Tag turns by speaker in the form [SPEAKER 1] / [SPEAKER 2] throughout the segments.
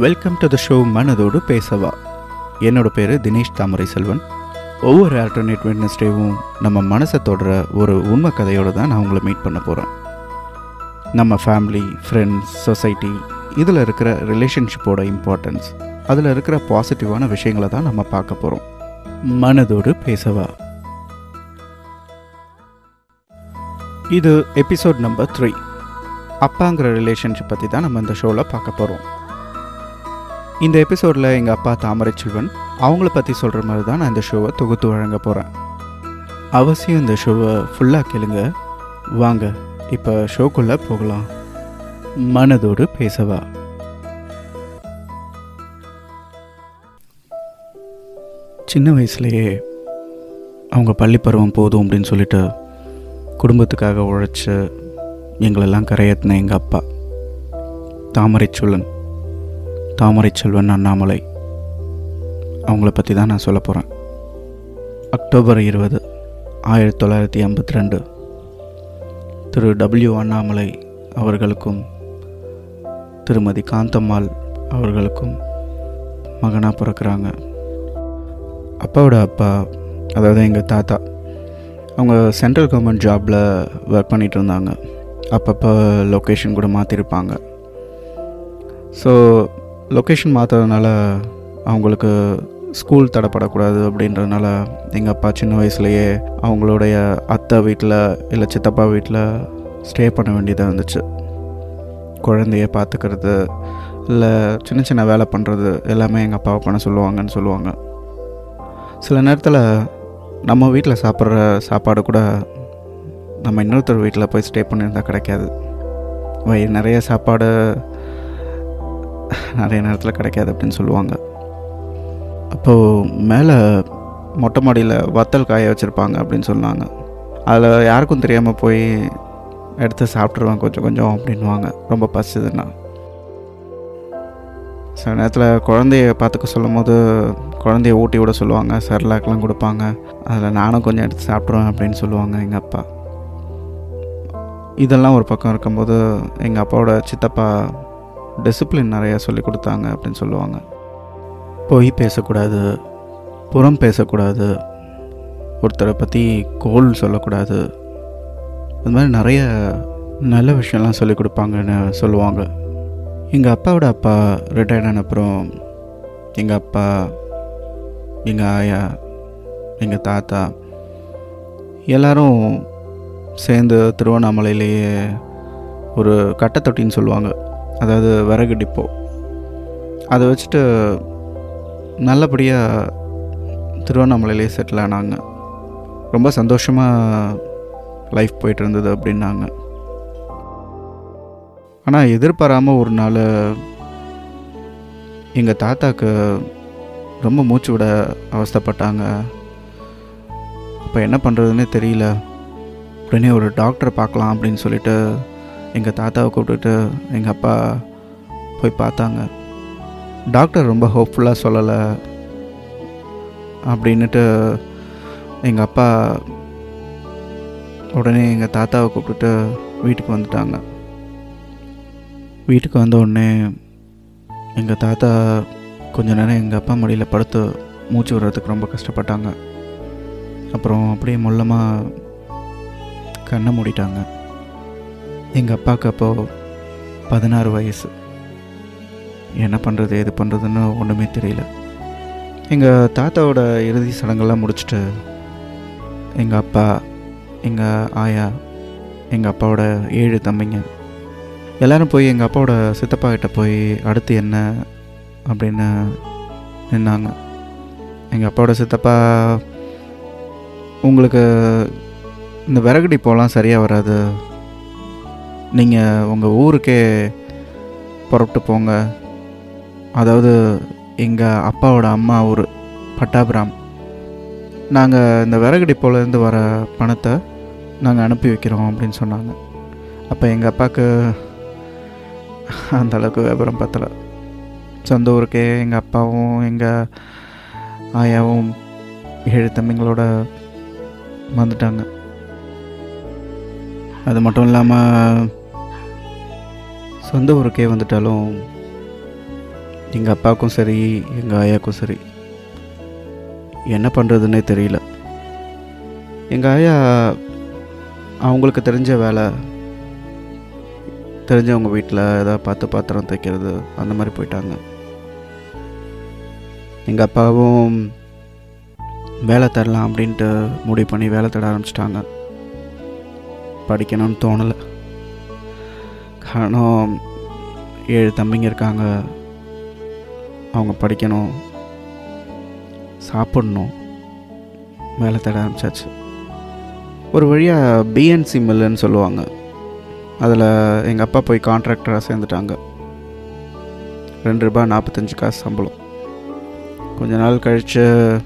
[SPEAKER 1] Welcome to the show மனதோடு பேசவா. என்னோட பேர் தினேஷ் தாமரை செல்வன் ஒவ்வொரு ஆல்டர்னேட் வெட்னஸ்டேவும் நம்ம மனசை தொடர ஒரு உண்மை கதையோடு தான் நான் உங்களை மீட் பண்ண போகிறேன் நம்ம ஃபேமிலி ஃப்ரெண்ட்ஸ் சொசைட்டி இதில் இருக்கிற ரிலேஷன்ஷிப்போட இம்பார்ட்டன்ஸ் அதில் இருக்கிற பாசிட்டிவான விஷயங்களை தான் நம்ம பார்க்க போகிறோம் மனதோடு பேசவா. இது எபிசோட் நம்பர் த்ரீ அப்பாங்கிற ரிலேஷன்ஷிப் பற்றி தான் நம்ம இந்த ஷோவில் பார்க்க போகிறோம் இந்த எபிசோடில் எங்கள் அப்பா தாமரை செல்வன் அவங்கள பற்றி சொல்கிற மாதிரி தான் நான் இந்த ஷோவை தொகுத்து வழங்க போகிறேன் அவசியம் இந்த ஷோவை ஃபுல்லாக கேளுங்க. வாங்க இப்போ ஷோக்குள்ளே போகலாம். மனதோடு பேசவா? சின்ன வயசுலேயே அவங்க பள்ளிப்பருவம் போதும் அப்படின்னு சொல்லிட்டு குடும்பத்துக்காக உழைச்சி எங்களெல்லாம் கரையேற்றின எங்கள் அப்பா தாமரை தாமரை செல்வன் அண்ணாமலை. அவங்கள பற்றி தான் நான் சொல்ல போகிறேன் அக்டோபர் இருபது ஆயிரத்தி தொள்ளாயிரத்தி ஐம்பத்தி ரெண்டு திரு. டபிள்யூ அண்ணாமலை அவர்களுக்கும் திருமதி காந்தம்மாள் அவர்களுக்கும் மகனாக பிறக்கிறாங்க. அப்பாவோட அப்பா அதாவது எங்கள் தாத்தா அவங்க சென்ட்ரல் கவர்மெண்ட் ஜாபில் ஒர்க் பண்ணிகிட்டு இருந்தாங்க. அப்பப்போ லொக்கேஷன் கூட மாற்றிருப்பாங்க ஸோ லொக்கேஷன் மாற்றுறதுனால அவங்களுக்கு ஸ்கூல் தடைப்படக்கூடாது அப்படின்றதுனால எங்கள் அப்பா சின்ன வயசுலேயே அவங்களுடைய அத்தை வீட்டில் இல்லை சித்தப்பா வீட்டில் ஸ்டே பண்ண வேண்டியதாக இருந்துச்சு. குழந்தைய பார்த்துக்கிறது இல்லை சின்ன சின்ன வேலை பண்ணுறது எல்லாமே எங்கள் அப்பாவை பண்ண சொல்லுவாங்கன்னு சொல்லுவாங்க. சில நேரத்தில் நம்ம வீட்டில் சாப்பிட்ற சாப்பாடு கூட நம்ம இன்னொருத்தர் வீட்டில் போய் ஸ்டே பண்ணியிருந்தால் கிடைக்காது. வயிறு நிறைய சாப்பாடு நிறைய நேரத்தில் கிடைக்காது அப்படின்னு சொல்லுவாங்க. அப்போது மேலே மொட்டை மாடியில் வத்தல் காய வச்சுருப்பாங்க அப்படின்னு சொன்னாங்க. அதில் யாருக்கும் தெரியாமல் போய் எடுத்து சாப்பிட்ருவேன் கொஞ்சம் கொஞ்சம் அப்படின்வாங்க ரொம்ப பசிதுன்னா. சில நேரத்தில் குழந்தைய பார்த்துக்க சொல்லும் போது குழந்தைய ஊட்டி விட சொல்லுவாங்க. சர்லாக்கெலாம் கொடுப்பாங்க. அதில் நானும் கொஞ்சம் எடுத்து சாப்பிட்ருவேன் அப்படின்னு சொல்லுவாங்க எங்கள் அப்பா. இதெல்லாம் ஒரு பக்கம் இருக்கும்போது எங்கள் அப்பாவோட சித்தப்பா டிசிப்ளின் நிறையா சொல்லி கொடுத்தாங்க அப்படின்னு சொல்லுவாங்க. பொய் பேசக்கூடாது புறம் பேசக்கூடாது ஒருத்தரை பற்றி கோல் சொல்லக்கூடாது. அது மாதிரி நிறைய நல்ல விஷயம்லாம் சொல்லி கொடுப்பாங்கன்னு சொல்லுவாங்க. எங்கள் அப்பாவோட அப்பா ரிட்டையர்ட் ஆன அப்புறம் எங்கள் அப்பா எங்கள் ஆயா எங்கள் தாத்தா எல்லாரும் சேர்ந்து திருவண்ணாமலையிலேயே ஒரு கட்டத்தொட்டின்னு சொல்லுவாங்க. அதாவது விறகு டிப்போ. அதை வச்சுட்டு நல்லபடியாக திருவண்ணாமலையிலே செட்டில் ஆனாங்க. ரொம்ப சந்தோஷமாக லைஃப் போயிட்டு இருந்தது அப்படின்னாங்க. ஆனால் எதிர்பாராமல் ஒரு நாள் எங்கள் தாத்தாக்கு ரொம்ப மூச்சு விட அவஸ்தைப்பட்டாங்க. அப்போ என்ன பண்ணுறதுன்னே தெரியல. உடனே ஒரு டாக்டரை பார்க்கலாம் அப்படின்னு சொல்லிட்டு எங்கள் தாத்தாவை கூப்பிட்டுட்டு எங்கள் அப்பா போய் பார்த்தாங்க. டாக்டர் ரொம்ப ஹோப்ஃபுல்லாக சொல்லலை. அப்படின்னுட்டு எங்கள் அப்பா உடனே எங்கள் தாத்தாவை கூப்பிட்டுட்டு வீட்டுக்கு வந்துட்டாங்க. வீட்டுக்கு வந்த உடனே எங்கள் தாத்தா கொஞ்ச நேரம் எங்கள் அப்பா மடியில் படுத்து மூச்சு விடுறதுக்கு ரொம்ப கஷ்டப்பட்டாங்க. அப்புறம் அப்படியே மொல்லமாக கண்ணை மூடிட்டாங்க. எங்கள் அப்பாவுக்கு அப்போது பதினாறு வயசு. என்ன பண்ணுறது எது பண்ணுறதுன்னு ஒன்றுமே தெரியல. எங்கள் தாத்தாவோட இறுதி சடங்கெல்லாம் முடிச்சுட்டு எங்கள் அப்பா எங்கள் ஆயா எங்கள் அப்பாவோட ஏழு தம்பிங்க எல்லோரும் போய் எங்கள் அப்பாவோட சித்தப்பா கிட்ட போய் அடுத்து என்ன அப்படின்னு நின்னாங்க. எங்கள் அப்பாவோட சித்தப்பா உங்களுக்கு இந்த விறகுடி போகலாம் சரியாக வராது நீங்கள் உங்கள் ஊருக்கே புறப்பட்டு போங்க. அதாவது எங்கள் அப்பாவோட அம்மா ஊர் பட்டாபிராம். நாங்கள் இந்த விறகு போலேருந்து வர பணத்தை நாங்கள் அனுப்பி வைக்கிறோம் அப்படின்னு சொன்னாங்க. அப்போ எங்கள் அப்பாவுக்கு அந்த அளவுக்கு விவரம் பத்தலை. சொந்த ஊருக்கே எங்கள் அப்பாவும் எங்கள் ஆயாவும் ஏழு தம்பிங்களோட வந்துட்டாங்க. அது மட்டும் இல்லாமல் சொந்த ஊருக்கே வந்துட்டாலும் எங்கள் அப்பாவுக்கும் சரி எங்கள் ஆயாக்கும் சரி என்ன பண்ணுறதுன்னே தெரியல. எங்கள் ஆயா அவங்களுக்கு தெரிஞ்ச வேலை தெரிஞ்சவங்க வீட்டில் ஏதாவது பார்த்து பாத்திரம் தைக்கிறது அந்த மாதிரி போயிட்டாங்க. எங்கள் அப்பாவும் வேலை தரலாம் அப்படின்ட்டு முடிவு பண்ணி வேலை தேட ஆரம்பிச்சிட்டாங்க. படிக்கணும்னு தோணலை. காரணம் ஏழு தம்பிங்க இருக்காங்க. அவங்க படிக்கணும். சாப்பிடணும். வேலை தேட ஆரம்பிச்சாச்சு. ஒரு வழியாக பிஎன்சி மில்லுன்னு சொல்லுவாங்க. அதில் எங்கள் அப்பா போய் கான்ட்ராக்டராக சேர்ந்துட்டாங்க. ரெண்டு ரூபா நாற்பத்தஞ்சு காசு சம்பளம். கொஞ்ச நாள் கழித்து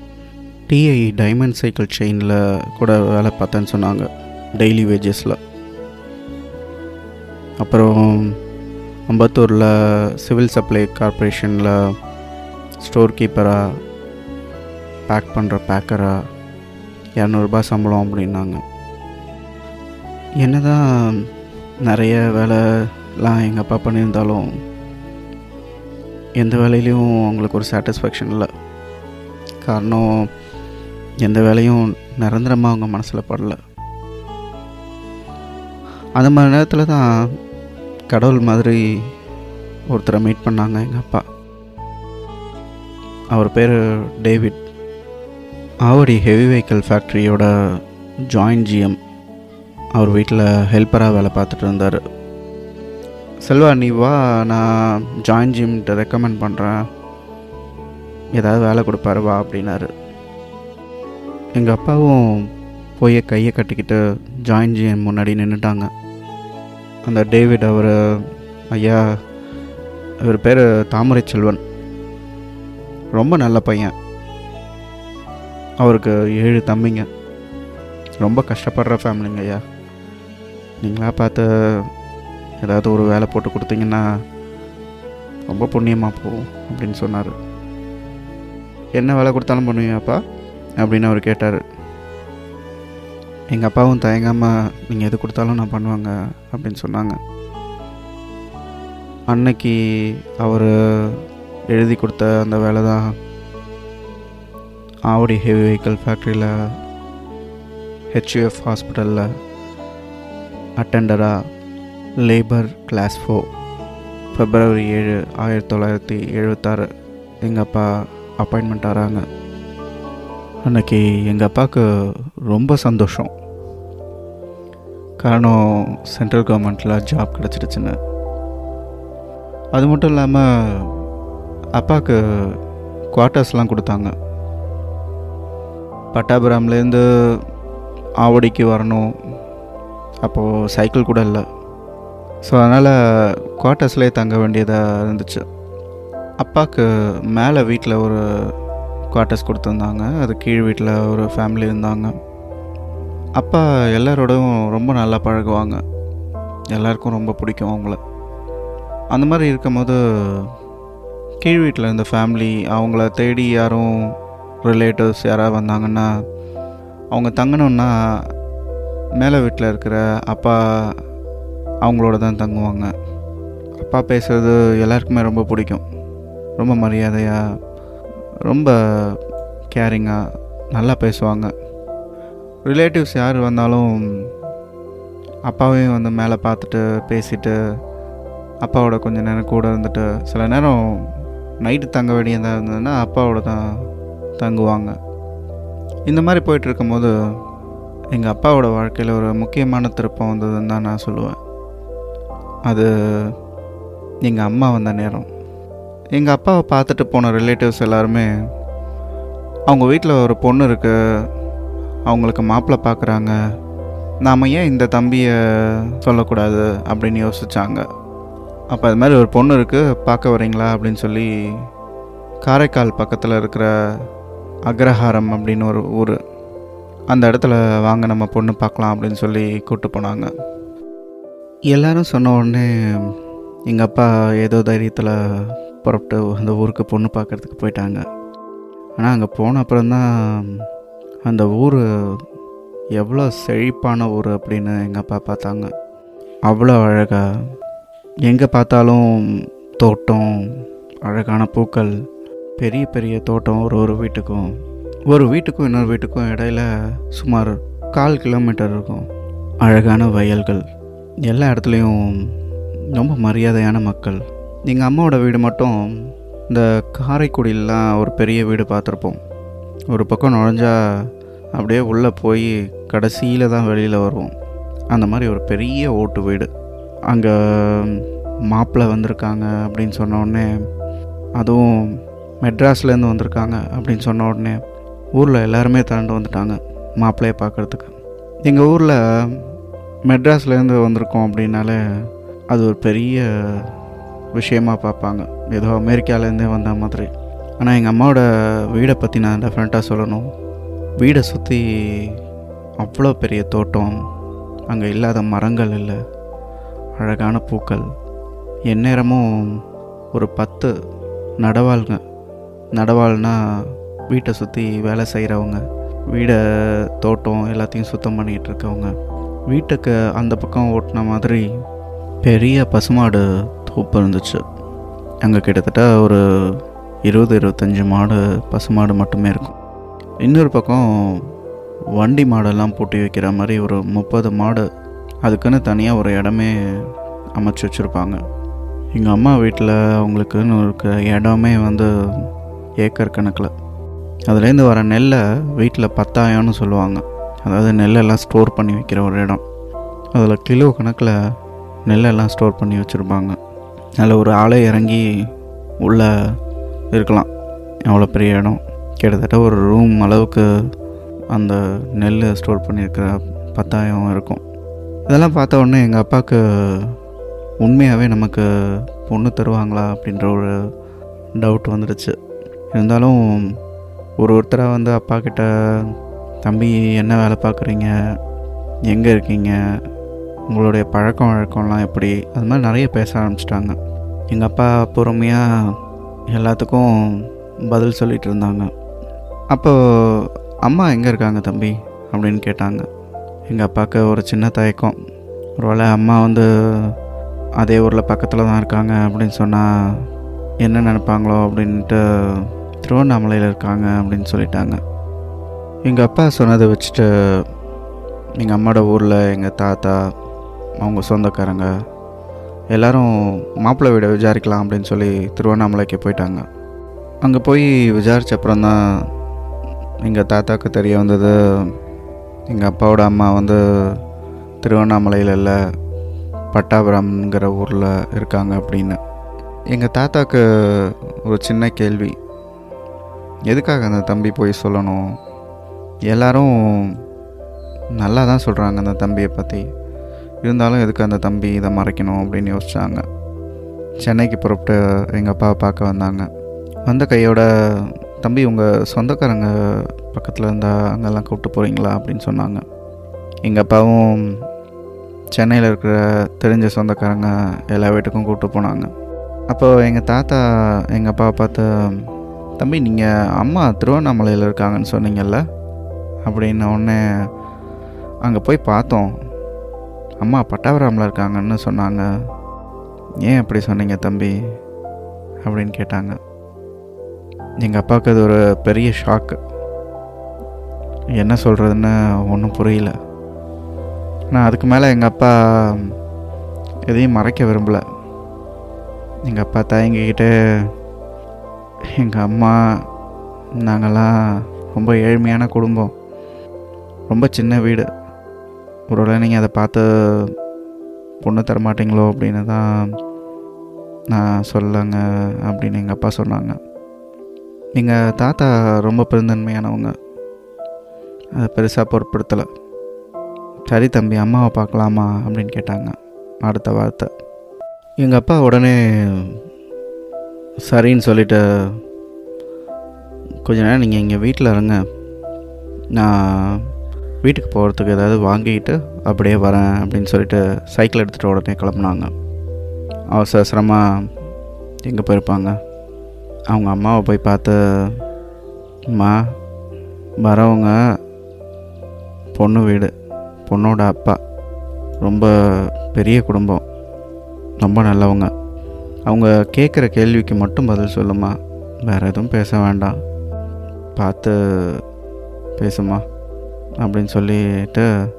[SPEAKER 1] டிஐ டைமண்ட் சைக்கிள் செயினில் கூட வேலை பார்த்தேன்னு சொன்னாங்க. டெய்லி வேஜஸில் அப்புறம் அம்பத்தூரில் சிவில் சப்ளை கார்ப்பரேஷனில் ஸ்டோர் கீப்பராக பேக் பண்ணுற பேக்கராக இரநூறுபா சம்பளம் அப்படின்னாங்க. என்ன தான் நிறைய வேலைலாம் எங்கள் அப்பா பண்ணியிருந்தாலும் எந்த வேலையிலையும் அவங்களுக்கு ஒரு சாட்டிஸ்ஃபேக்ஷன் இல்லை. காரணம் எந்த வேலையும் நிரந்தரமாக அவங்க மனசில் படல. அந்த மாதிரி நேரத்தில் தான் கடவுள் மாதிரி ஒருத்தரை மீட் பண்ணாங்க எங்கள் அப்பா. அவர் பேர் டேவிட். ஆவடி ஹெவி வெஹிக்கிள் ஃபேக்ட்ரியோட ஜாயின்ட் ஜிஎம் அவர் வீட்டில் ஹெல்ப்பராக வேலை பார்த்துட்டு இருந்தார். செல்வா நீ வா நான் ஜாயின் ஜிம்கிட்ட ரெக்கமெண்ட் பண்ணுறேன் ஏதாவது வேலை கொடுப்பாரு வா அப்படின்னாரு. எங்கள் அப்பாவும் போய் கையை கட்டிக்கிட்டு ஜாயின் ஜிஎம் முன்னாடி நின்றுட்டாங்க அந்த டேவிட் அவர் ஐயா இவர் பேர் தாமரை செல்வன். ரொம்ப நல்ல பையன். அவருக்கு ஏழு தம்பிங்க. ரொம்ப கஷ்டப்படுற ஃபேமிலிங்க ஐயா. நீங்களா பார்த்து ஏதாவது ஒரு வேலை போட்டு கொடுத்தீங்கன்னா ரொம்ப புண்ணியமாக போகும் அப்படின்னு சொன்னார். என்ன வேலை கொடுத்தாலும் பண்ணுவீங்கப்பா? அப்படின்னு அவர் கேட்டார். எங்கள் அப்பாவும் தயங்காமல் நீங்கள் எது கொடுத்தாலும் நான் பண்ணுவாங்க அப்படின்னு சொன்னாங்க. அன்னைக்கு அவர் எழுதி கொடுத்த அந்த வேலை தான் ஆவடி ஹெவி வெஹிக்கிள் ஃபேக்ட்ரியில் ஹெச்யூஎஃப் ஹாஸ்பிட்டலில் அட்டெண்டராக லேபர் கிளாஸ் ஃபோ பிப்ரவரி ஏழு ஆயிரத்தி தொள்ளாயிரத்தி எழுபத்தாறு எங்கள் அப்பா அப்பாயின்மெண்ட் ஆகிறாங்க அன்னைக்கு எங்கள் அப்பாவுக்கு ரொம்ப சந்தோஷம். காரணம் சென்ட்ரல் கவர்மெண்ட்டில் ஜாப் கிடச்சிடுச்சுன்னு. அது மட்டும் இல்லாமல் அப்பாவுக்கு குவார்ட்டர்ஸ்லாம் கொடுத்தாங்க. பட்டாபுரம்லேருந்து ஆவடிக்கு வரணும். அப்போது சைக்கிள் கூட இல்லை. ஸோ அதனால் குவார்ட்டர்ஸ்லேயே தங்க வேண்டியதாக இருந்துச்சு. அப்பாவுக்கு மேலே வீட்டில் ஒரு குவார்ட்டர்ஸ் கொடுத்துருந்தாங்க. அது கீழ் வீட்டில் ஒரு ஃபேமிலி இருந்தாங்க. அப்பா எல்லாரோடவும் ரொம்ப நல்லா பழகுவாங்க. எல்லாருக்கும் ரொம்ப பிடிக்கும் அவங்கள. அந்த மாதிரி இருக்கும்போது கீழ் வீட்டில் இருந்த ஃபேமிலி அவங்கள தேடி யாரும் ரிலேட்டிவ்ஸ் யாராவது வந்தாங்கன்னா அவங்க தங்கணுன்னா மேலே வீட்டில் இருக்கிற அப்பா அவங்களோட தான் தங்குவாங்க. அப்பா பேசுகிறது எல்லாருக்குமே ரொம்ப பிடிக்கும். ரொம்ப மரியாதையாக ரொம்ப கேரிங்காக நல்லா பேசுவாங்க. ரிலேட்டிவ்ஸ் யார் வந்தாலும் அப்பாவையும் வந்து மேலே பார்த்துட்டு பேசிட்டு அப்பாவோட கொஞ்சம் நேரம் கூட இருந்துட்டு சில நேரம் நைட்டு தங்க வேண்டியதாக இருந்ததுன்னா அப்பாவோட தான் தங்குவாங்க. இந்த மாதிரி போயிட்டு இருக்கும்போது எங்கள் அப்பாவோட வாழ்க்கையில் ஒரு முக்கியமான திருப்பம் வந்ததுன்னு தான் நான் சொல்லுவேன். அது எங்கள் அம்மா வந்த நேரம். எங்கள் அப்பாவை பார்த்துட்டு போன ரிலேட்டிவ்ஸ் எல்லாருமே அவங்க வீட்டில் ஒரு பொண்ணு இருக்குது அவங்களுக்கு மாப்பிள்ளை பார்க்குறாங்க. நாம் ஏன் இந்த தம்பியை சொல்லக்கூடாது அப்படின்னு யோசித்தாங்க அப்போ அது மாதிரி ஒரு பொண்ணு இருக்குது பார்க்க வரீங்களா அப்படின்னு சொல்லி காரைக்கால் பக்கத்தில் இருக்கிற அக்ரஹாரம் அப்படின்னு ஒரு ஊர். அந்த இடத்துல வாங்க நம்ம பொண்ணு பார்க்கலாம் அப்படின்னு சொல்லி கூப்பிட்டு போனாங்க. எல்லாரும் சொன்ன உடனே எங்கள் அப்பா ஏதோ தைரியத்தில் புறப்பட்டு அந்த ஊருக்கு பொண்ணு பார்க்குறதுக்கு போயிட்டாங்க. ஆனால் அங்கே போன அப்புறம்தான் அந்த ஊர் எவ்வளோ செழிப்பான ஊர் அப்படின்னு எங்கள் அப்பா பார்த்தாங்க. அவ்வளோ அழகாக எங்கே பார்த்தாலும் தோட்டம் அழகான பூக்கள் பெரிய பெரிய தோட்டம் ஒரு ஒரு வீட்டுக்கும். ஒரு வீட்டுக்கும் இன்னொரு வீட்டுக்கும் இடையில சுமார் கால் கிலோமீட்டர் இருக்கும். அழகான வயல்கள். எல்லா இடத்துலையும் ரொம்ப மரியாதையான மக்கள். எங்கள் அம்மாவோட வீடு மட்டும் இந்த காரைக்குடியிலாம் ஒரு பெரிய வீடு பார்த்துருப்போம். ஒரு பக்கம் நுழைஞ்சா அப்படியே உள்ளே போய் கடைசியில் தான் வெளியில் வருவோம். அந்த மாதிரி ஒரு பெரிய ஓட்டு வீடு. அங்கே மாப்பிள்ளை வந்திருக்காங்க அப்படின்னு சொன்ன உடனே அதுவும் மெட்ராஸ்லேருந்து வந்திருக்காங்க அப்படின்னு சொன்ன உடனே ஊரில் எல்லாருமே திரண்டு வந்துட்டாங்க மாப்பிள்ளையை பார்க்குறதுக்கு. எங்கள் ஊரில் மெட்ராஸ்லேருந்து வந்திருக்கோம் அப்படின்னாலே அது ஒரு பெரிய விஷயமா பார்ப்பாங்க. ஏதோ அமெரிக்காவிலேருந்தே வந்த மாதிரி. ஆனால் எங்கள் அம்மாவோட வீடை பற்றி நான் டெஃபரெண்ட்டாக சொல்லணும். வீடை சுற்றி அவ்வளோ பெரிய தோட்டம். அங்கே இல்லாத மரங்கள் இல்லை. அழகான பூக்கள். எந்நேரமும் ஒரு பத்து நடவாளுங்க. நடவாள்னா வீட்டை சுற்றி வேலை செய்கிறவங்க வீடை தோட்டம் எல்லாத்தையும் சுத்தம் பண்ணிகிட்டு இருக்கவங்க. வீட்டுக்கு அந்த பக்கம் ஓட்டின மாதிரி பெரிய பசுமாடு சூப்பர் இருந்துச்சு அங்கே கிட்டத்தட்ட ஒரு இருபது இருபத்தஞ்சி மாடு பசுமாடு மட்டுமே இருக்கும். இன்னொரு பக்கம் வண்டி மாடெல்லாம் பூட்டி வைக்கிற மாதிரி ஒரு முப்பது மாடு அதுக்குன்னு தனியாக ஒரு இடமே அமைச்சு வச்சுருப்பாங்க. எங்கள் அம்மா வீட்டில் அவங்களுக்குன்னு இருக்க இடமே வந்து ஏக்கர் கணக்கில். அதுலேருந்து வர நெல்லை வீட்டில் பத்தாயம்னு சொல்லுவாங்க. அதாவது நெல்லெல்லாம் ஸ்டோர் பண்ணி வைக்கிற ஒரு இடம். அதில் கிலோ கணக்கில் நெல்லெல்லாம் ஸ்டோர் பண்ணி வச்சுருப்பாங்க. அதில் ஒரு ஆளே இறங்கி உள்ளே இருக்கலாம். எவ்வளோ பெரிய இடம்? கிட்டத்தட்ட ஒரு ரூம் அளவுக்கு அந்த நெல் ஸ்டோர் பண்ணியிருக்கிற பத்தாயிரம் இருக்கும். இதெல்லாம் பார்த்த உடனே எங்கள் அப்பாவுக்கு உண்மையாகவே நமக்கு பொண்ணு தருவாங்களா அப்படின்ற ஒரு டவுட் வந்துடுச்சு. இருந்தாலும் ஒரு ஒருத்தராக வந்து அப்பா கிட்ட தம்பி என்ன வேலை பார்க்குறீங்க? எங்கே இருக்கீங்க? உங்களுடைய பழக்கம் வழக்கம்லாம் எப்படி? அது மாதிரி நிறைய பேச ஆரம்பிச்சிட்டாங்க. எங்கள் அப்பா பொறுமையாக எல்லாத்துக்கும் பதில் சொல்லிகிட்டு இருந்தாங்க. அப்போது அம்மா எங்கே இருக்காங்க தம்பி? அப்படின்னு கேட்டாங்க. எங்கள் அப்பாவுக்கு ஒரு சின்ன தயக்கம். ஒருவேளை அம்மா வந்து அதே ஊரில் பக்கத்தில் தான் இருக்காங்க அப்படின்னு சொன்னால் என்ன நினைப்பாங்களோ? அப்படின்ட்டு திருவண்ணாமலையில் இருக்காங்க அப்படின்னு சொல்லிட்டாங்க. எங்கள் அப்பா சொன்னதை வச்சுட்டு எங்கள் அம்மாவோட ஊரில் எங்கள் தாத்தா அவங்க சொந்தக்காரங்க எல்லோரும் மாப்பிள்ளை வீடை விசாரிக்கலாம் அப்படின்னு சொல்லி திருவண்ணாமலைக்கு போயிட்டாங்க. அங்கே போய் விசாரித்த அப்புறம் தான் எங்கள் தாத்தாவுக்கு தெரிய வந்தது எங்கள் அப்பாவோட அம்மா வந்து திருவண்ணாமலையில் இல்லை பட்டாபுரம்ங்கிற ஊரில் இருக்காங்க அப்படின்னு. எங்கள் தாத்தாவுக்கு ஒரு சின்ன கேள்வி. எதுக்காக அந்த தம்பி போய் சொல்லணும்? எல்லாரும் நல்லா தான் சொல்கிறாங்க அந்த தம்பியை பற்றி இருந்தாலும் எதுக்கு அந்த தம்பி இதை மறைக்கணும் அப்படின்னு யோசிச்சாங்க. சென்னைக்கு புறப்பட்டு எங்கள் அப்பாவை பார்க்க வந்தாங்க. வந்த கையோட தம்பி உங்கள் சொந்தக்காரங்க பக்கத்தில் இருந்தால் அங்கெல்லாம் கூப்பிட்டு போகிறீங்களா அப்படின்னு சொன்னாங்க. எங்கள் அப்பாவும் சென்னையில் இருக்கிற தெரிஞ்ச சொந்தக்காரங்க எல்லா வீட்டுக்கும் கூப்பிட்டு போனாங்க. அப்போது எங்கள் தாத்தா எங்கள் அப்பாவை பார்த்து தம்பி நீங்கள் அம்மா திருவண்ணாமலையில் இருக்காங்கன்னு சொன்னீங்கல்ல? அப்படின்ன உடனே அங்கே போய் பார்த்தோம். அம்மா பட்டாபுரமில் இருக்காங்கன்னு சொன்னாங்க. ஏன் அப்படி சொன்னீங்க தம்பி? அப்படின்னு கேட்டாங்க. எங்கள் அப்பாவுக்கு அது ஒரு பெரிய ஷாக்கு. என்ன சொல்கிறதுன்னு ஒன்றும் புரியல. நான் அதுக்கு மேலே எங்கள் அப்பா எதையும் மறைக்க விரும்பலை. எங்கள் அப்பா தயங்கிக்கிட்டு எங்கள் அம்மா நாங்கள்லாம் ரொம்ப ஏழ்மையான குடும்பம். ரொம்ப சின்ன வீடு. ஒருவேளை நீங்கள் அதை பார்த்து பொண்ணு தர மாட்டீங்களோ அப்படின்னு தான் நான் சொல்லங்க அப்படின்னு எங்கள் அப்பா சொன்னாங்க. எங்கள் தாத்தா ரொம்ப பெருந்தன்மையானவங்க. அதை பெருசாக பொருட்படுத்தலை. சரி தம்பி அம்மாவை பார்க்கலாமா அப்படின்னு கேட்டாங்க அடுத்த வார்த்தை. எங்கள் அப்பா உடனே சரின்னு சொல்லிட்டு கொஞ்ச நேரம் நீங்கள் இங்கே வீட்டில் இருங்க. நான் வீட்டுக்கு போகிறதுக்கு ஏதாவது வாங்கிட்டு அப்படியே வரேன் அப்படின்னு சொல்லிட்டு சைக்கிள் எடுத்துகிட்டு உடனே கிளம்புனாங்க. அவசர அவசரமாக எங்கே போயிருப்பாங்க? அவங்க அம்மாவை போய் பார்த்து அம்மா வரவங்க பொண்ணு வீடு பொண்ணோட அப்பா ரொம்ப பெரிய குடும்பம் ரொம்ப நல்லவங்க. அவங்க கேட்குற கேள்விக்கு மட்டும் பதில் சொல்லுமா வேறு எதுவும் பேச வேண்டாம். பார்த்து பேசுமா அப்படின்னு சொல்லிட்டு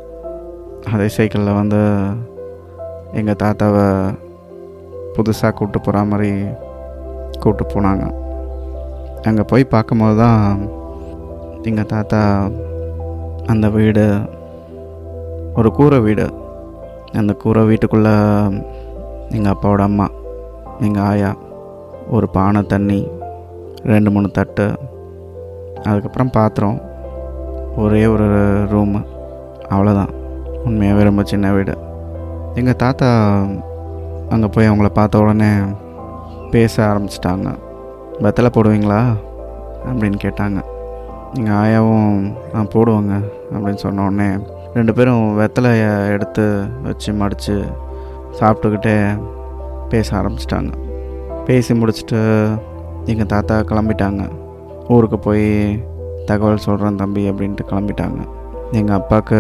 [SPEAKER 1] அதே சைக்கிளில் வந்து எங்கள் தாத்தாவை புதுசாக கூப்பிட்டு போகிற மாதிரி கூப்பிட்டு போனாங்க. அங்கே போய் பார்க்கும்போது தான் எங்கள் தாத்தா அந்த வீடு ஒரு கூரை வீடு. அந்த கூரை வீட்டுக்குள்ளே எங்கள் அப்பாவோட அம்மா எங்கள் ஆயா ஒரு பானை தண்ணி ரெண்டு மூணு தட்டு அதுக்கப்புறம் பாத்திரம் ஒரே ஒரு ரூமு அவ்வளோதான் உண்மையாகவே ரொம்ப சின்ன வீடு. எங்கள் தாத்தா அங்கே போய் அவங்கள பார்த்த உடனே பேச ஆரம்பிச்சிட்டாங்க. வெத்தலை போடுவீங்களா? அப்படின்னு கேட்டாங்க. எங்கள் ஆயாவும் நான் போடுவாங்க அப்படின்னு சொன்ன உடனே ரெண்டு பேரும் வெத்தலையை எடுத்து வச்சு மடித்து சாப்பிட்டுக்கிட்டே பேச ஆரம்பிச்சிட்டாங்க. பேசி முடிச்சுட்டு எங்கள் தாத்தா கிளம்பிட்டாங்க. ஊருக்கு போய் தகவல் சொல்கிறேன் தம்பி அப்படின்ட்டு கிளம்பிட்டாங்க. எங்கள் அப்பாவுக்கு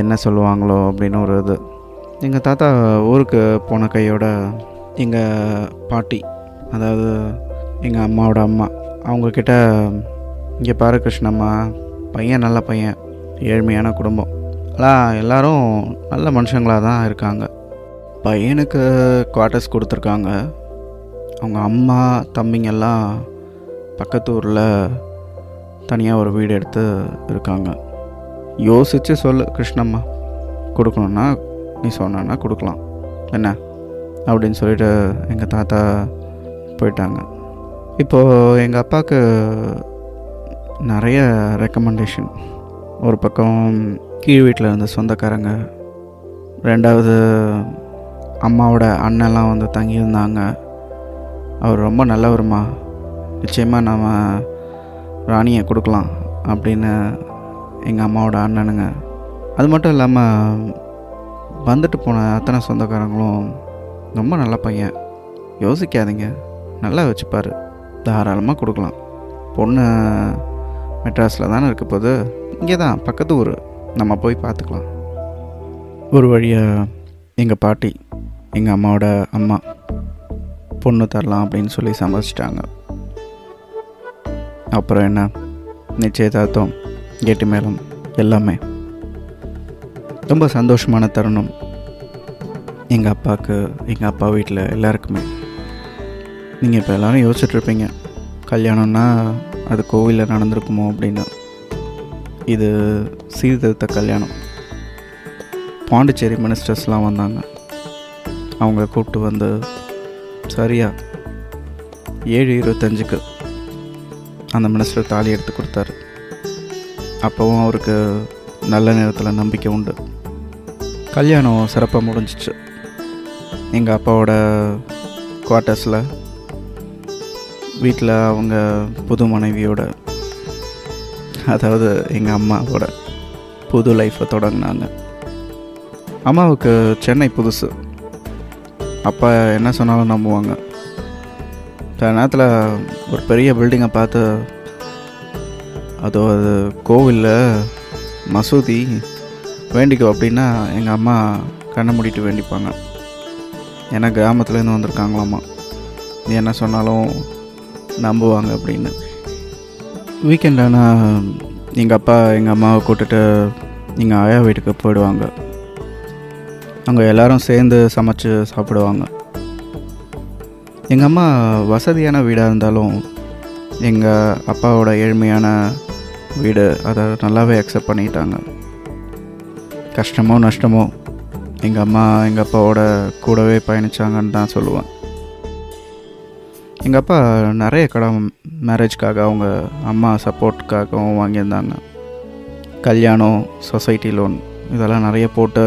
[SPEAKER 1] என்ன சொல்லுவாங்களோ அப்படின்னு ஒரு இது. எங்கள் தாத்தா ஊருக்கு போன கையோட எங்கள் பாட்டி அதாவது எங்கள் அம்மாவோட அம்மா அவங்கக்கிட்ட இங்கே பாரு கிருஷ்ணம்மா பையன் நல்ல பையன் ஏழ்மையான குடும்பம். எல்லாம் எல்லோரும் நல்ல மனுஷங்களாக தான் இருக்காங்க. பையனுக்கு குவார்ட்டர்ஸ் கொடுத்துருக்காங்க. அவங்க அம்மா தம்பிங்கெல்லாம் பக்கத்து ஊரில் தனியாக ஒரு வீடு எடுத்து இருக்காங்க. யோசித்து சொல்லு கிருஷ்ணம்மா. கொடுக்கணுன்னா நீ சொன்னா கொடுக்கலாம். என்ன? அப்படின்னு சொல்லிட்டு எங்கள் தாத்தா போயிட்டாங்க. இப்போது எங்கள் அப்பாவுக்கு நிறைய ரெக்கமெண்டேஷன் ஒரு பக்கம் கீழ் வீட்டில் இருந்த சொந்தக்காரங்க ரெண்டாவது அம்மாவோட அண்ணெல்லாம் வந்து தங்கியிருந்தாங்க. அவர் ரொம்ப நல்லவருமா. நிச்சயமாக நாம் ராணியை கொடுக்கலாம் அப்படின்னு எங்கள் அம்மாவோட அண்ணனுங்க. அது மட்டும் இல்லாமல் வந்துட்டு போன அத்தனை சொந்தக்காரங்களும் ரொம்ப நல்ல பையன். யோசிக்காதீங்க. நல்லா வச்சுப்பார் தாராளமாக கொடுக்கலாம். பொண்ணு மெட்ராஸில் தானே இருக்க போது இங்கே தான் பக்கத்து ஊர். நம்ம போய் பார்த்துக்கலாம். ஒரு வழியாக எங்கள் பாட்டி எங்கள் அம்மாவோட அம்மா பொண்ணு தரலாம் அப்படின்னு சொல்லி சம்மதிச்சிட்டாங்க. அப்புறம் என்ன? நிச்சயதார்த்தம் கேட்டு மேளம் எல்லாமே. ரொம்ப சந்தோஷமான தருணம். எங்கள் அப்பாவுக்கு எங்கள் அப்பா வீட்டில் எல்லாருக்குமே. நீங்கள் இப்போ எல்லோரும் யோசிச்சுட்ருப்பீங்க கல்யாணம்னா அது கோவிலில் நடந்திருக்குமோ அப்படின்னு. இது சீர்திருத்த கல்யாணம். பாண்டிச்சேரி மினிஸ்டர்ஸ்லாம் வந்தாங்க. அவங்கள கூப்பிட்டு வந்து சரியா ஏழு இருபத்தஞ்சுக்கு அந்த மினிஸ்டர் தாலி எடுத்து கொடுத்தாரு. அப்போவும் அவருக்கு நல்ல நேரத்தில் நம்பிக்கை உண்டு. கல்யாணம் சிறப்பாக முடிஞ்சிச்சு. எங்கள் அப்பாவோட குவார்ட்டர்ஸில் வீட்டில் அவங்க புது மனைவியோட அதாவது எங்கள் அம்மாவோட புது லைஃப்பை தொடங்கினாங்க. அம்மாவுக்கு சென்னை புதுசு. அப்பா என்ன சொன்னாலும் நம்புவாங்க. சில நேரத்தில் ஒரு பெரிய பில்டிங்கை பார்த்து அதோ அது கோவிலில் மசூதி வேண்டிக்கோ அப்படின்னா எங்கள் அம்மா கண்ணை மூடிட்டு வேண்டிப்பாங்க. ஏன்னா கிராமத்துலேருந்து வந்திருக்காங்களாம்மா நீ என்ன சொன்னாலும் நம்புவாங்க அப்படின்னு. வீக்கெண்ட் ஆனால் எங்கள் அப்பா எங்கள் அம்மாவை கூப்பிட்டுட்டு எங்கள் ஆயா வீட்டுக்கு போயிடுவாங்க. அங்கே எல்லோரும் சேர்ந்து சமைச்சு சாப்பிடுவாங்க. எங்கள் அம்மா வசதியான வீடாக இருந்தாலும் எங்கள் அப்பாவோட ஏழ்மையான வீடு அதை நல்லாவே அக்செப்ட் பண்ணிட்டாங்க. கஷ்டமோ நஷ்டமோ எங்கள் அம்மா எங்கள் அப்பாவோட கூடவே பயணித்தாங்கன்னு தான் சொல்லுவேன். எங்கள் அப்பா நிறைய கடன் மேரேஜ்க்காக அவங்க அம்மா சப்போர்ட்டுக்காகவும் வாங்கியிருந்தாங்க. கல்யாணம் சொசைட்டி லோன் இதெல்லாம் நிறைய போட்டு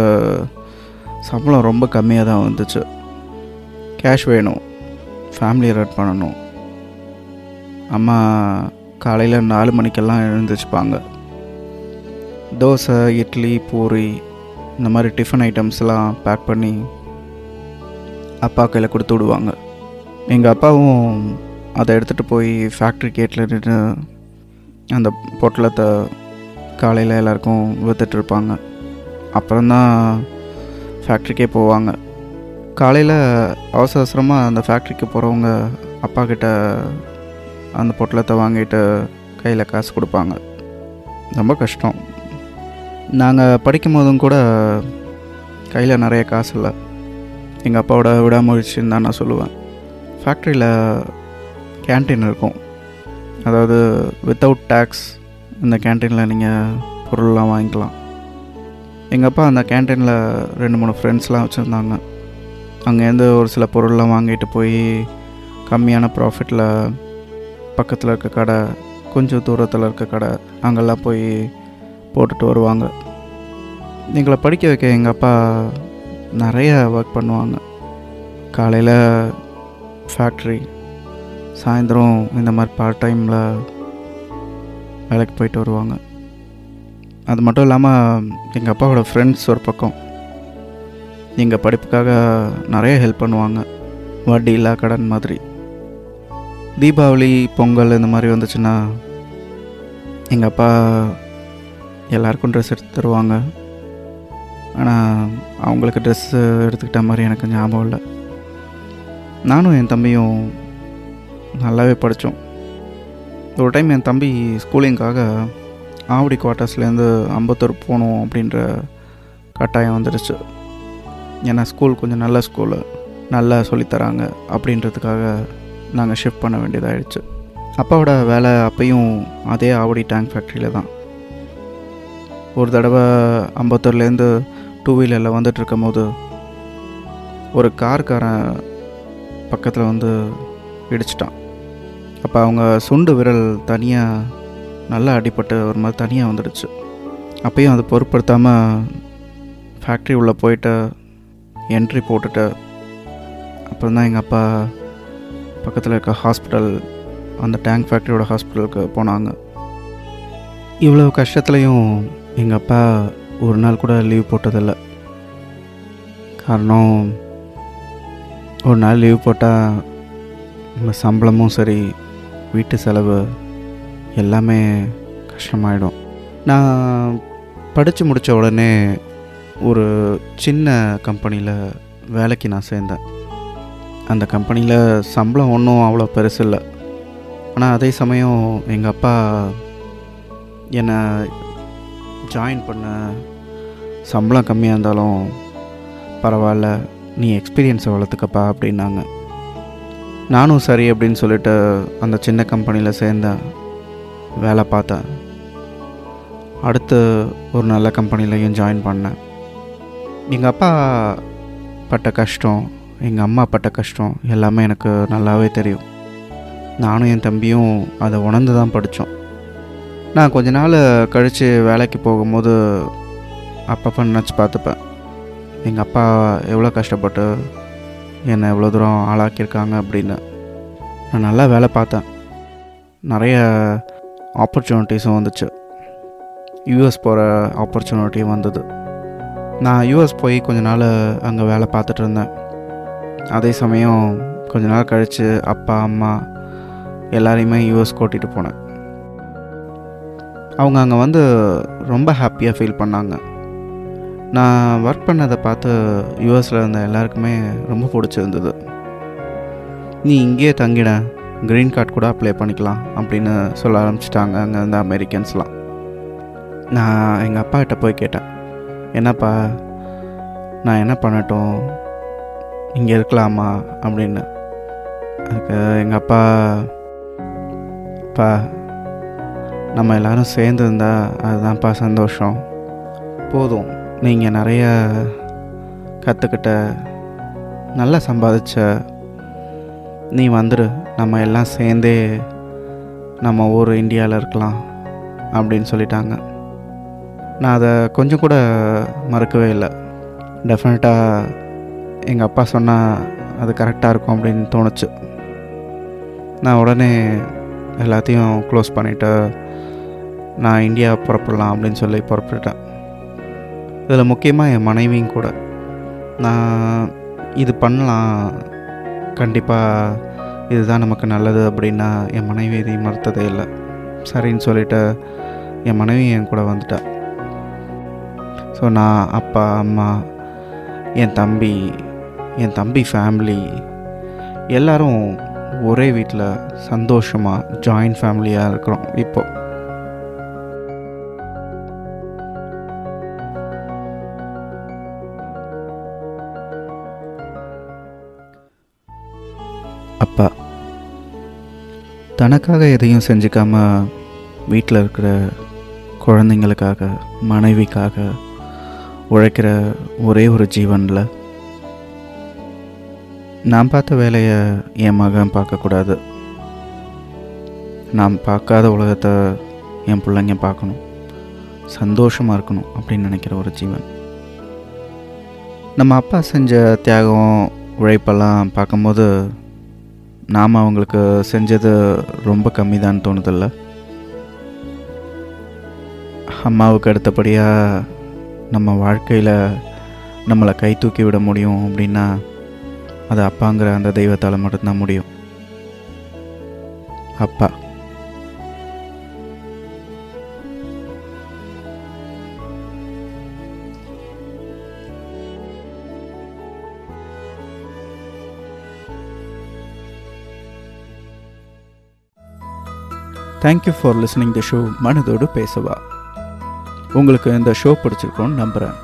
[SPEAKER 1] சம்பளம் ரொம்ப கம்மியாக தான் வந்துச்சு. கேஷ் வேணும். ஃபேமிலியை ரெட் பண்ணணும். அம்மா காலையில் நாலு மணிக்கெல்லாம் எழுந்திரிச்சுப்பாங்க. தோசை இட்லி பூரி இந்த மாதிரி டிஃபன் ஐட்டம்ஸ்லாம் பேக் பண்ணி அப்பா கையில் கொடுத்து விடுவாங்க. எங்கள் அப்பாவும் அதை எடுத்துகிட்டு போய் ஃபேக்ட்ரி கேட்டில் நின்று அந்த பொட்டலத்தை காலையில் எல்லாருக்கும் விற்றுட்ருப்பாங்க அப்புறம்தான் ஃபேக்ட்ரிக்கே போவாங்க. காலையில் அவசர அவசரமாக அந்த ஃபேக்ட்ரிக்கு போகிறவங்க அப்பா கிட்ட அந்த பொட்டலத்தை வாங்கிட்டு கையில் காசு கொடுப்பாங்க. ரொம்ப கஷ்டம். நாங்கள் படிக்கும் போதும் கூட கையில் நிறைய காசு இல்லை. எங்கள் அப்பாவோட விடாமுயற்சின்னு தான் நான் சொல்லுவேன். ஃபேக்ட்ரியில் கேன்டீன் இருக்கும். அதாவது வித்தவுட் டேக்ஸ் இந்த கேன்டீனில் நீங்கள் பொருள்லாம் வாங்கிக்கலாம். எங்கள் அப்பா அந்த கேன்டீனில் ரெண்டு மூணு ஃப்ரெண்ட்ஸ்லாம் வச்சுருந்தாங்க. அங்கேருந்து ஒரு சில பொருள்லாம் வாங்கிட்டு போய் கம்மியான ப்ராஃபிட்டில் பக்கத்தில் இருக்க கடை கொஞ்சம் தூரத்தில் இருக்க கடை அங்கெல்லாம் போய் போட்டுட்டு வருவாங்க. எங்களை படிக்க வைக்க எங்கள் அப்பா நிறைய ஒர்க் பண்ணுவாங்க. காலையில் ஃபேக்ட்ரி சாயந்தரம் இந்த மாதிரி பார்ட் டைமில் வேலைக்கு போயிட்டு வருவாங்க. அது மட்டும் இல்லாமல் எங்கள் அப்பாவோட ஃப்ரெண்ட்ஸ் ஒரு பக்கம். எங்கள் படிப்புக்காக நிறைய ஹெல்ப் பண்ணுவாங்க. வட்டி இல்லா கடன் மாதிரி. தீபாவளி பொங்கல் இந்த மாதிரி வந்துச்சுன்னா எங்கள் அப்பா எல்லாருக்கும் ட்ரெஸ் எடுத்து தருவாங்க. ஆனால் அவங்களுக்கு ட்ரெஸ்ஸு எடுத்துக்கிட்ட மாதிரி எனக்கு ஞாபகம் இல்லை. நானும் என் தம்பியும் நல்லாவே படித்தோம் ஒரு டைம் என் தம்பி ஸ்கூலிங்காக ஆவடி குவார்ட்டர்ஸ்லேருந்து அம்பத்தூர் போகணும் அப்படின்ற கட்டாயம் வந்துடுச்சு ஏன்னா ஸ்கூல் கொஞ்சம் நல்ல ஸ்கூலு நல்லா சொல்லித்தராங்க அப்படின்றதுக்காக நாங்கள் ஷிஃப்ட் பண்ண வேண்டியதாகிடுச்சு அப்பாவோட வேலை அப்பையும் அதே ஆவடி டேங்க் ஃபேக்ட்ரியில் தான். ஒரு தடவை அம்பத்தூர்லேருந்து டூ வீலரில் வந்துட்டு இருக்கும் போது ஒரு கார்காரன் பக்கத்தில் வந்து இடிச்சிட்டான். அப்போ அவங்க சுண்டு விரல் தனியாக நல்லா அடிபட்டு ஒரு மாதிரி தனியாக வந்துடுச்சு. அப்பயும் அது பொருட்படுத்தாமல் ஃபேக்ட்ரி உள்ளே போயிட்டு என்ட்ரி போட்டுட்டு அப்புறம் தான் எங்கள் அப்பா பக்கத்தில் இருக்க ஹாஸ்பிட்டல் அந்த டேங்க் ஃபேக்ட்ரியோட ஹாஸ்பிட்டலுக்கு போனாங்க. இவ்வளோ கஷ்டத்துலேயும் எங்கள் அப்பா ஒரு நாள் கூட லீவ் போட்டதில்லை. காரணம் ஒரு நாள் லீவ் போட்டால் நம்ம சம்பளமும் சரி வீட்டு செலவு எல்லாமே கஷ்டமாயிடும். நான் படித்து முடித்த உடனே ஒரு சின்ன கம்பெனியில் வேலைக்கு நான் சேர்ந்தேன். அந்த கம்பெனியில் சம்பளம் ஒன்றும் அவ்வளோ பெருசு இல்லை. ஆனால் அதே சமயம் எங்கள் அப்பா என்னை ஜாயின் பண்ண சம்பளம் கம்மியாக இருந்தாலும் பரவாயில்ல நீ எக்ஸ்பீரியன்ஸை வளர்த்துக்கப்பா அப்படின்னாங்க. நானும் சரி அப்படின்னு சொல்லிட்டு அந்த சின்ன கம்பெனியில் சேர்ந்தேன். வேலை பார்த்தேன். அடுத்து ஒரு நல்ல கம்பெனிலையும் ஜாயின் பண்ணேன். எங்கள் அப்பா பட்ட கஷ்டம் எங்கள் அம்மா பட்ட கஷ்டம் எல்லாமே எனக்கு நல்லாவே தெரியும். நானும் என் தம்பியும் அதை உணர்ந்து தான் படித்தோம் நான் கொஞ்ச நாள் கழித்து வேலைக்கு போகும்போது அப்பப்போ நினச்சி பார்த்துப்பேன். எங்கள் அப்பா எவ்வளோ கஷ்டப்பட்டு என்னை எவ்வளோ தூரம் ஆளாக்கியிருக்காங்க அப்படின்னு. நான் நல்லா வேலை பார்த்தேன். நிறைய ஆப்பர்ச்சுனிட்டிஸும் வந்துச்சு. யூஎஸ் போகிற ஆப்பர்ச்சுனிட்டியும் வந்தது. நான் யூஎஸ் போய் கொஞ்ச நாள் அங்கே வேலை பார்த்துட்டு இருந்தேன். அதே சமயம் கொஞ்ச நாள் கழித்து அப்பா அம்மா எல்லாரையுமே யூஎஸ் கூட்டிகிட்டு போனேன். அவங்க அங்கே வந்து ரொம்ப ஹாப்பியாக ஃபீல் பண்ணாங்க. நான் ஒர்க் பண்ணதை பார்த்து யூஎஸில் இருந்த எல்லாருக்குமே ரொம்ப பிடிச்சிருந்தது. நீ இங்கேயே தங்கிட க்ரீன் கார்டு கூட அப்ளை பண்ணிக்கலாம் அப்படின்னு சொல்ல ஆரம்பிச்சிட்டாங்க அங்கே இருந்த அமெரிக்கன்ஸ்லாம் நான் எங்கள் அப்பா கிட்ட போய் கேட்டேன். என்னப்பா நான் என்ன பண்ணட்டும்? இங்கே இருக்கலாமா? அப்படின்னு. அதுக்கு எங்கள் அப்பா அப்பா நம்ம எல்லோரும் சேர்ந்து இருந்தால் அதுதான்ப்பா சந்தோஷம். போதும். நீங்கள் நிறைய கற்றுக்கிட்ட நல்லா சம்பாதிச்ச நீ வந்துடு நம்ம எல்லாம் சேர்ந்தே நம்ம ஊர் இந்தியாவில் இருக்கலாம். அப்படின்னு சொல்லிட்டாங்க. நான் அதை கொஞ்சம் கூட மறக்கவே இல்லை. டெஃபினட்டாக எங்கள் அப்பா சொன்னால் அது கரெக்டாக இருக்கும் அப்படின்னு தோணுச்சு. நான் உடனே எல்லாத்தையும் க்ளோஸ் பண்ணிவிட்டு நான் இந்தியா புறப்படலாம் அப்படின்னு சொல்லி புறப்பட்டுட்டேன். இதில் முக்கியமாக என் மனைவியும் கூட. நான் இது பண்ணலாம் கண்டிப்பாக இதுதான் நமக்கு நல்லது அப்படின்னா என் மனைவி இதையும் மறுத்ததே இல்லை. சரின்னு சொல்லிவிட்டு என் மனைவி என் கூட வந்துட்டேன் ஸோ நான் அப்பா அம்மா என் தம்பி என் தம்பி ஃபேமிலி எல்லோரும் ஒரே வீட்டில் சந்தோஷமாக ஜாயின்ட் ஃபேமிலியாக இருக்கிறோம் இப்போ. அப்பா தனக்காக எதையும் செஞ்சுக்காமல் வீட்டில் இருக்கிற குழந்தைங்களுக்காக மனைவிக்காக உழைக்கிற ஒரே ஒரு ஜீவனில் நான் பார்த்த வேலையை என் மகன் பார்க்கக்கூடாது நான் பார்க்காத உலகத்தை என் பிள்ளைங்க பார்க்கணும். சந்தோஷமாக இருக்கணும் அப்படின்னு நினைக்கிற ஒரு ஜீவன். நம்ம அப்பா செஞ்ச தியாகம் உழைப்பெல்லாம் பார்க்கும்போது நாம் அவங்களுக்கு செஞ்சது ரொம்ப கம்மி தான் தோணுதில்லை. அம்மாவுக்கு அடுத்தபடியாக நம்ம வாழ்க்கையில் நம்மளை கை தூக்கி விட முடியும் அப்படின்னா அது அப்பாங்கிற அந்த தெய்வத்தால் மட்டும்தான் முடியும். அப்பா. Thank you for listening the show மனதோடு பேசவா. உங்களுக்கு இந்த ஷோ பிடிச்சிருக்கோன்னு நம்புகிறேன்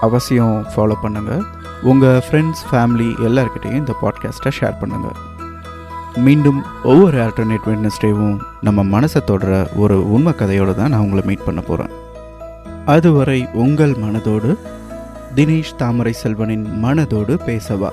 [SPEAKER 1] அவசியம் ஃபாலோ பண்ணுங்கள் உங்கள் ஃப்ரெண்ட்ஸ் ஃபேமிலி எல்லாருக்கிட்டையும் இந்த பாட்காஸ்ட்டை ஷேர் பண்ணுங்கள் மீண்டும் ஒவ்வொரு ஆல்டர்னேட் வெட்னஸ்டேவும் நம்ம மனசை தொடர ஒரு உண்மை கதையோடு தான் நான் உங்களை மீட் பண்ண போகிறேன் அதுவரை உங்கள் மனதோடு தினேஷ் தாமரை செல்வனின் மனதோடு பேசவா?